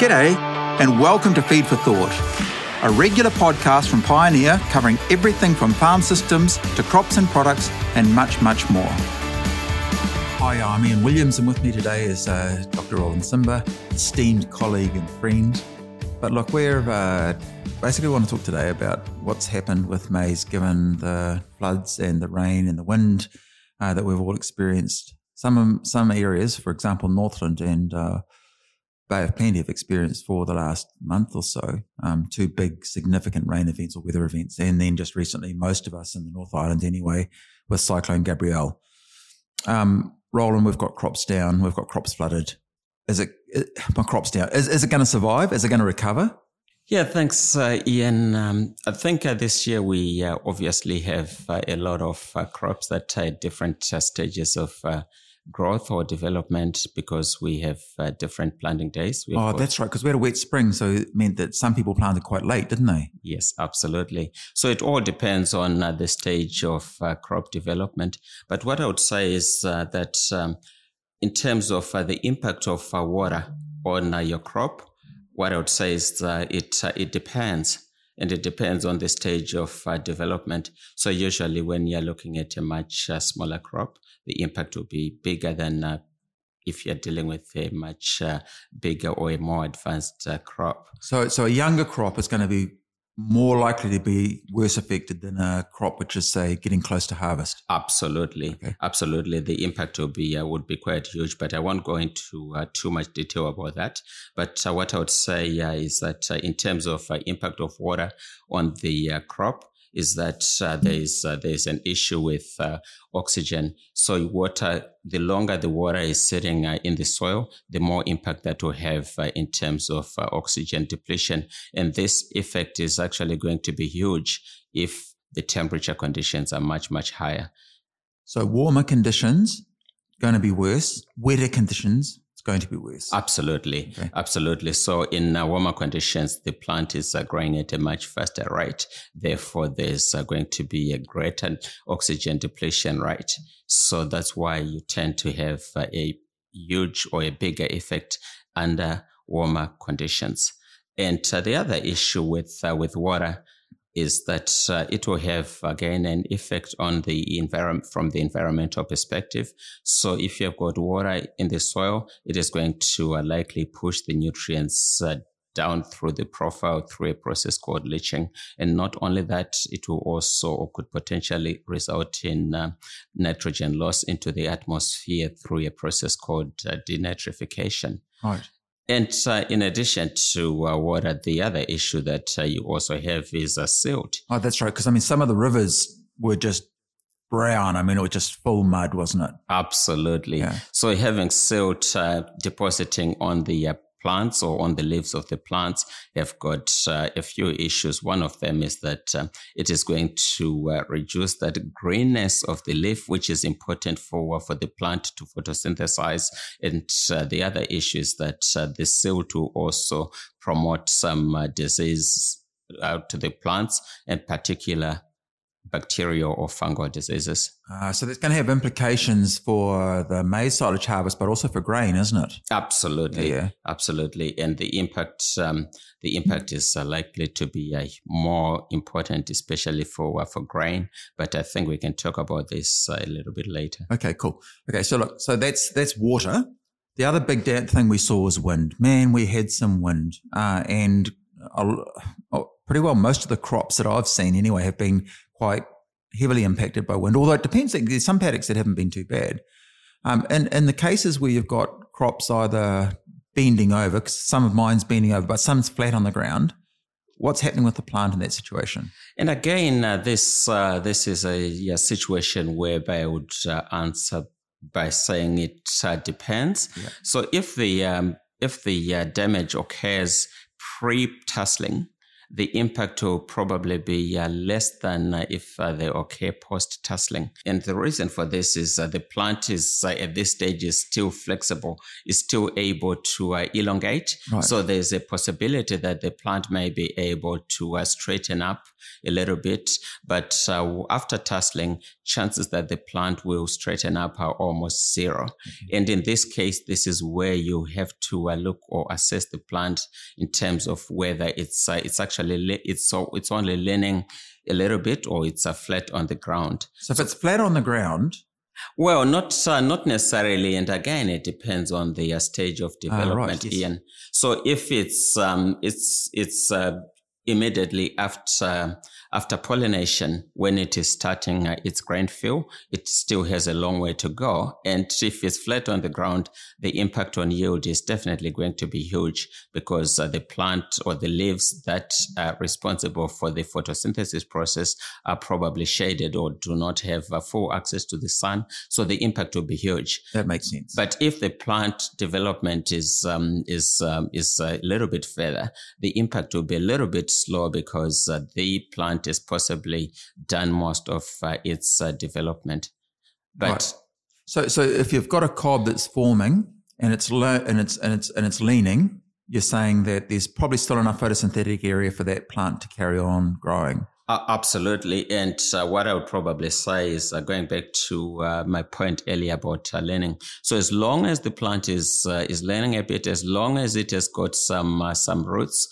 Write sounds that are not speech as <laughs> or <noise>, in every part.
G'day, and welcome to Feed for Thought, a regular podcast from Pioneer covering everything from farm systems to crops and products and much, much more. Hi, I'm Ian Williams, and with me today is uh, Dr. Rowland Tsimba, esteemed colleague and friend. But look, we're uh, basically want to talk today about what's happened with maize given the floods and the rain and the wind uh, that we've all experienced. Some some areas, for example, Northland and Bay of Plenty of experience for the last month or so, um, two big significant rain events or weather events. And then just recently, most of us in the North Island anyway, with Cyclone Gabrielle. Um, Rowland, we've got crops down, we've got crops flooded. Is it, my crops down, is, is it going to survive? Is it going to recover? Yeah, thanks, uh, Ian. Um, I think uh, this year we uh, obviously have uh, a lot of uh, crops that are at different uh, stages of growth or development because we have uh, different planting days. We've oh, got, that's right. Because we had a wet spring, so it meant that some people planted quite late, didn't they? Yes, absolutely. So it all depends on uh, the stage of uh, crop development. But what I would say is uh, that um, in terms of uh, the impact of uh, water on your crop, what I would say is it it depends and it depends on the stage of uh, development. So usually when you're looking at a much uh, smaller crop, the impact will be bigger than uh, if you're dealing with a much uh, bigger or a more advanced uh, crop. So, so a younger crop is going to be more likely to be worse affected than a crop which is say getting close to harvest absolutely okay. absolutely the impact will be uh, would be quite huge but i won't go into uh, too much detail about that but uh, what i would say is that uh, in terms of uh, impact of water on the uh, crop is that uh, there is uh, there is an issue with uh, oxygen. So water, the longer the water is sitting uh, in the soil, the more impact that will have uh, in terms of uh, oxygen depletion. And this effect is actually going to be huge if the temperature conditions are much much higher. So warmer conditions going to be worse. Wetter conditions it's going to be worse. Absolutely. Okay. Absolutely. So in uh, warmer conditions, the plant is uh, growing at a much faster rate. Therefore, there's uh, going to be a greater oxygen depletion rate. So that's why you tend to have a huge or a bigger effect under warmer conditions. And the other issue with, uh, with water is that uh, it will have again an effect on the environment from the environmental perspective. So if you've got water in the soil, it is going to uh, likely push the nutrients uh, down through the profile through a process called leaching. And not only that, it will also or could potentially result in uh, nitrogen loss into the atmosphere through a process called uh, denitrification. Right. And uh, in addition to uh, water, the other issue that uh, you also have is uh, silt. Oh, that's right. Because I mean, some of the rivers were just brown. I mean, it was just full mud, wasn't it? Absolutely. Yeah. So having silt uh, depositing on the uh, plants or on the leaves of the plants have got uh, a few issues. One of them is that uh, it is going to uh, reduce that greenness of the leaf, which is important for for the plant to photosynthesize. And uh, the other issue is that uh, the silt will also promote some uh, disease out to the plants, in particular bacterial or fungal diseases. Uh, so that's going to have implications for the maize silage harvest, but also for grain, isn't it? Absolutely, yeah, absolutely. And the impact, um, the impact is uh, likely to be uh, more important, especially for uh, for grain. But I think we can talk about this uh, a little bit later. Okay, cool. Okay, so look, so that's that's water. The other big thing we saw was wind. Man, we had some wind, uh, and oh, pretty well most of the crops that I've seen anyway have been quite heavily impacted by wind, although it depends. There's some paddocks that haven't been too bad. Um, and in the cases where you've got crops either bending over, because some of mine's bending over, but some's flat on the ground, what's happening with the plant in that situation? And again, uh, this uh, this is a, situation whereby I would uh, answer by saying it uh, depends. Yeah. So if the um, if the uh, damage occurs pre-tasseling, the impact will probably be uh, less than uh, if uh, they occur post tasseling. And the reason for this is uh, the plant is uh, at this stage is still flexible, is still able to uh, elongate. Right. So there's a possibility that the plant may be able to straighten up a little bit. But after tasseling, chances that the plant will straighten up are almost 0 mm-hmm. And in this case, this is where you have to look or assess the plant in terms of whether it's it's actually it's so it's only leaning a little bit or it's a flat on the ground. So if it's flat on the ground, well, not uh, not necessarily, and again, it depends on the uh, stage of development, uh, right, yes. Ian. So if it's um, it's it's uh, immediately after after pollination, when it is starting uh, its grain fill, it still has a long way to go. And if it's flat on the ground, the impact on yield is definitely going to be huge because uh, the plant or the leaves that are responsible for the photosynthesis process are probably shaded or do not have uh, full access to the sun. So the impact will be huge. That makes sense. But if the plant development is um, is um, is a little bit further, the impact will be a little bit slower because uh, the plant is possibly done most of uh, its uh, development. But right. so, so if you've got a cob that's forming and it's low and it's and it's and it's leaning, you're saying that there's probably still enough photosynthetic area for that plant to carry on growing. Uh, absolutely. And uh, what I would probably say is uh, going back to uh, my point earlier about uh, learning. So as long as the plant is uh, is learning a bit, as long as it has got some some roots,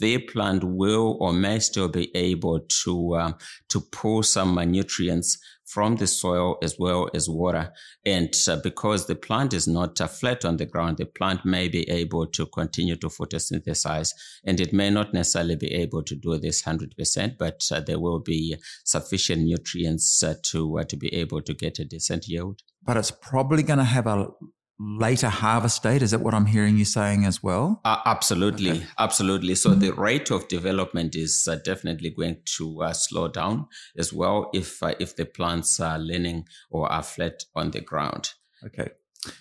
the plant will or may still be able to um, to pull some nutrients from the soil as well as water. And uh, because the plant is not uh, flat on the ground, the plant may be able to continue to photosynthesize. And it may not necessarily be able to do this 100%, but uh, there will be sufficient nutrients uh, to, uh, to be able to get a decent yield. But it's probably going to have a later harvest date. Is that what I'm hearing you saying as well? Uh, absolutely, okay. absolutely. So the rate of development is uh, definitely going to uh, slow down as well if uh, if the plants are leaning or are flat on the ground. Okay.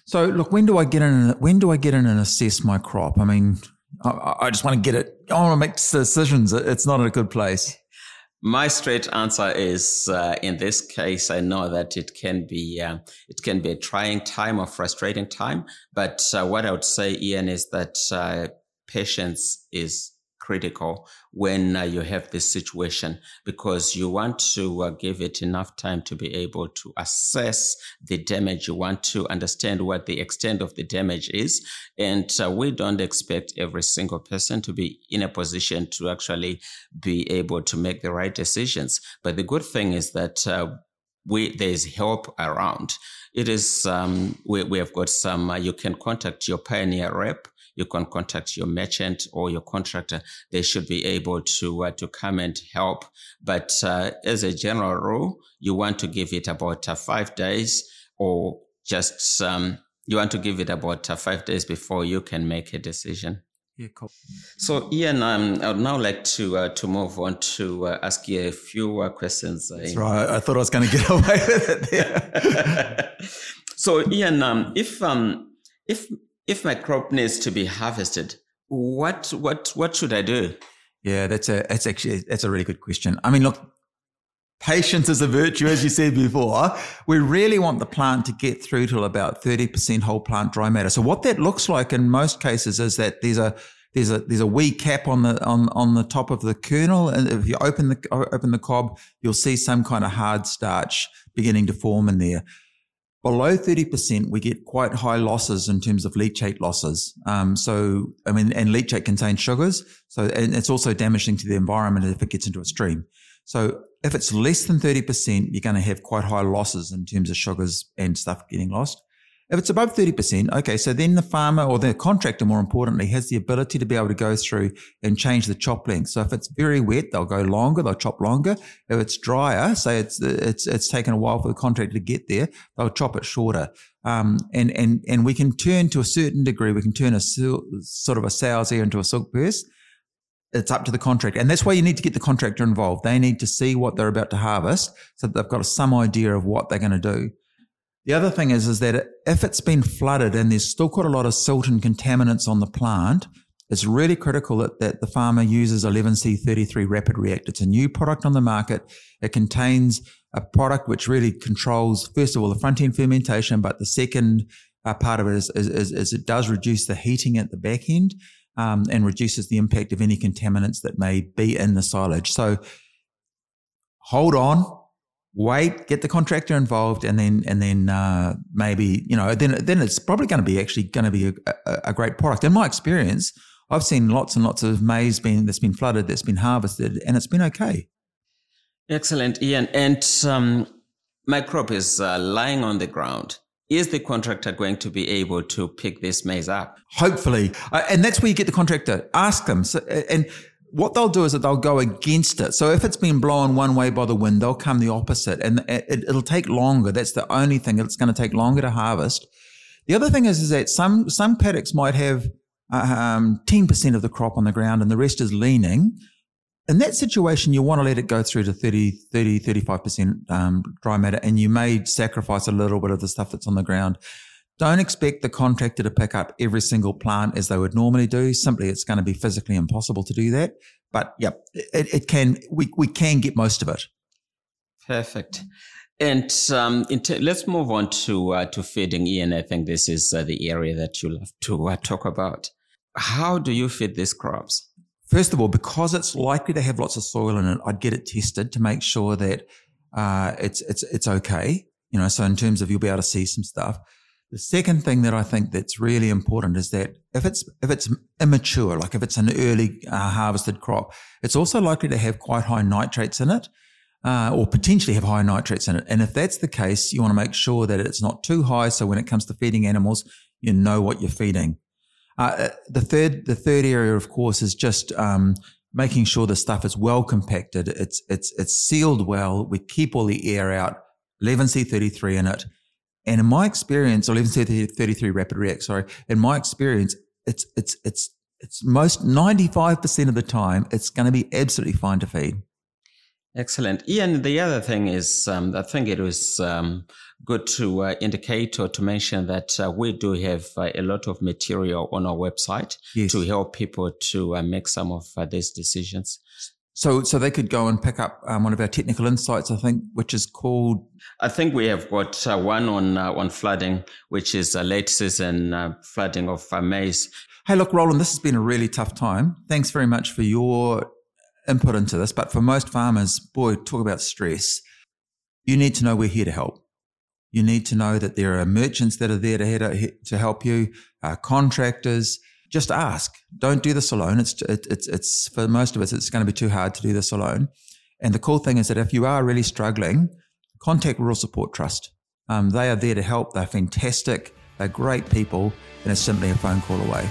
So look, when do I get in? When do I get in and assess my crop? I mean, I, I just want to get it. I want to make decisions. It's not in a good place. My straight answer is, uh, in this case, I know that it can be uh, it can be a trying time or frustrating time. But uh, what I would say, Ian, is that uh, patience is critical when uh, you have this situation because you want to uh, give it enough time to be able to assess the damage. You want to understand what the extent of the damage is. And uh, we don't expect every single person to be in a position to actually be able to make the right decisions. But the good thing is that uh, we, there's help around. It is, um, we, we have got some, uh, you can contact your pioneer rep you can contact your merchant or your contractor. They should be able to uh, to come and help. But uh, as a general rule, you want to give it about uh, five days, or just um, you want to give it about uh, five days before you can make a decision. Yeah, cool. So, Ian, um, I would now like to uh, to move on to uh, ask you a few uh, questions. That's right. I thought I was going to get <laughs> away with it. <laughs> so, Ian, um, if um, if if my crop needs to be harvested, what what what should I do? Yeah, that's a that's actually that's a really good question. I mean, look, patience is a virtue, as you said before. We really want the plant to get through to about thirty percent whole plant dry matter. So what that looks like in most cases is that there's a there's a there's a wee cap on the on on the top of the kernel, and if you open the open the cob, you'll see some kind of hard starch beginning to form in there. Below 30%, we get quite high losses in terms of leachate losses. Um, so, I mean, and leachate contains sugars. So, and it's also damaging to the environment if it gets into a stream. So if it's less than 30%, you're going to have quite high losses in terms of sugars and stuff getting lost. If it's above 30%, okay, so then the farmer or the contractor, more importantly, has the ability to be able to go through and change the chop length. So if it's very wet, they'll go longer, they'll chop longer. If it's drier, say it's, it's, it's taken a while for the contractor to get there, they'll chop it shorter. Um, and, and, and we can turn to a certain degree, we can turn a sort of a sow's ear into a silk purse. It's up to the contractor. And that's why you need to get the contractor involved. They need to see what they're about to harvest so that they've got some idea of what they're going to do. The other thing is, is that if it's been flooded and there's still quite a lot of silt and contaminants on the plant, it's really critical that, that the farmer uses 11C33 Rapid React. It's a new product on the market. It contains a product which really controls, first of all, the front end fermentation, but the second uh, part of it is, is, is, it does reduce the heating at the back end um, and reduces the impact of any contaminants that may be in the silage. So hold on, wait, get the contractor involved, and then and then uh, maybe you know then then it's probably going to be actually going to be a, a, a, great product. In my experience, I've seen lots and lots of maize being that's been flooded, that's been harvested, and it's been okay. Excellent, Ian. And um, my crop is uh, lying on the ground. Is the contractor going to be able to pick this maize up? Hopefully, uh, and that's where you get the contractor. Ask them, so, and what they'll do is that they'll go against it. So if it's been blown one way by the wind, they'll come the opposite, and it, will take longer. That's the only thing. It's going to take longer to harvest. The other thing is, is that some some paddocks might have um, 10% of the crop on the ground and the rest is leaning. In that situation, you want to let it go through to 30, 30, 35% um, dry matter, and you may sacrifice a little bit of the stuff that's on the ground. Don't expect the contractor to pick up every single plant as they would normally do. Simply, it's going to be physically impossible to do that. But yep, it, it can, we, we can get most of it. Perfect. And um, t- let's move on to uh, to feeding. Ian, I think this is uh, the area that you love to uh, talk about. How do you feed these crops? First of all, because it's likely to have lots of soil in it, I'd get it tested to make sure that uh, it's it's it's okay. You know, so in terms of you'll be able to see some stuff. The second thing that I think that's really important is that if it's if it's immature, like if it's an early uh, harvested crop, it's also likely to have quite high nitrates in it, uh, or potentially have high nitrates in it. And if that's the case, you want to make sure that it's not too high. So when it comes to feeding animals, you know what you're feeding. Uh, the third, the third area, of course, is just um, making sure the stuff is well compacted. It's it's it's sealed well. We keep all the air out. 11C33 in it. And in my experience, 11C33 Rapid React, sorry, in my experience, it's it's it's it's most 95% of the time, it's going to be absolutely fine to feed. Excellent. Ian, the other thing is, um, I think it was um, good to uh, indicate or to mention that uh, we do have uh, a lot of material on our website yes. to help people to uh, make some of uh, these decisions. So, so they could go and pick up um, one of our technical insights, I think, which is called. I think we have got uh, one on on flooding, which is a late season flooding of maize. Hey, look, Rowland, this has been a really tough time. Thanks very much for your input into this. But for most farmers, boy, talk about stress. You need to know we're here to help. You need to know that there are merchants that are there to, to help you, uh, contractors. Just ask. Don't do this alone. It's, it, it's, it's for most of us, it's going to be too hard to do this alone. And the cool thing is that if you are really struggling, contact Rural Support Trust. Um, they are there to help. They're fantastic. They're great people, and it's simply a phone call away.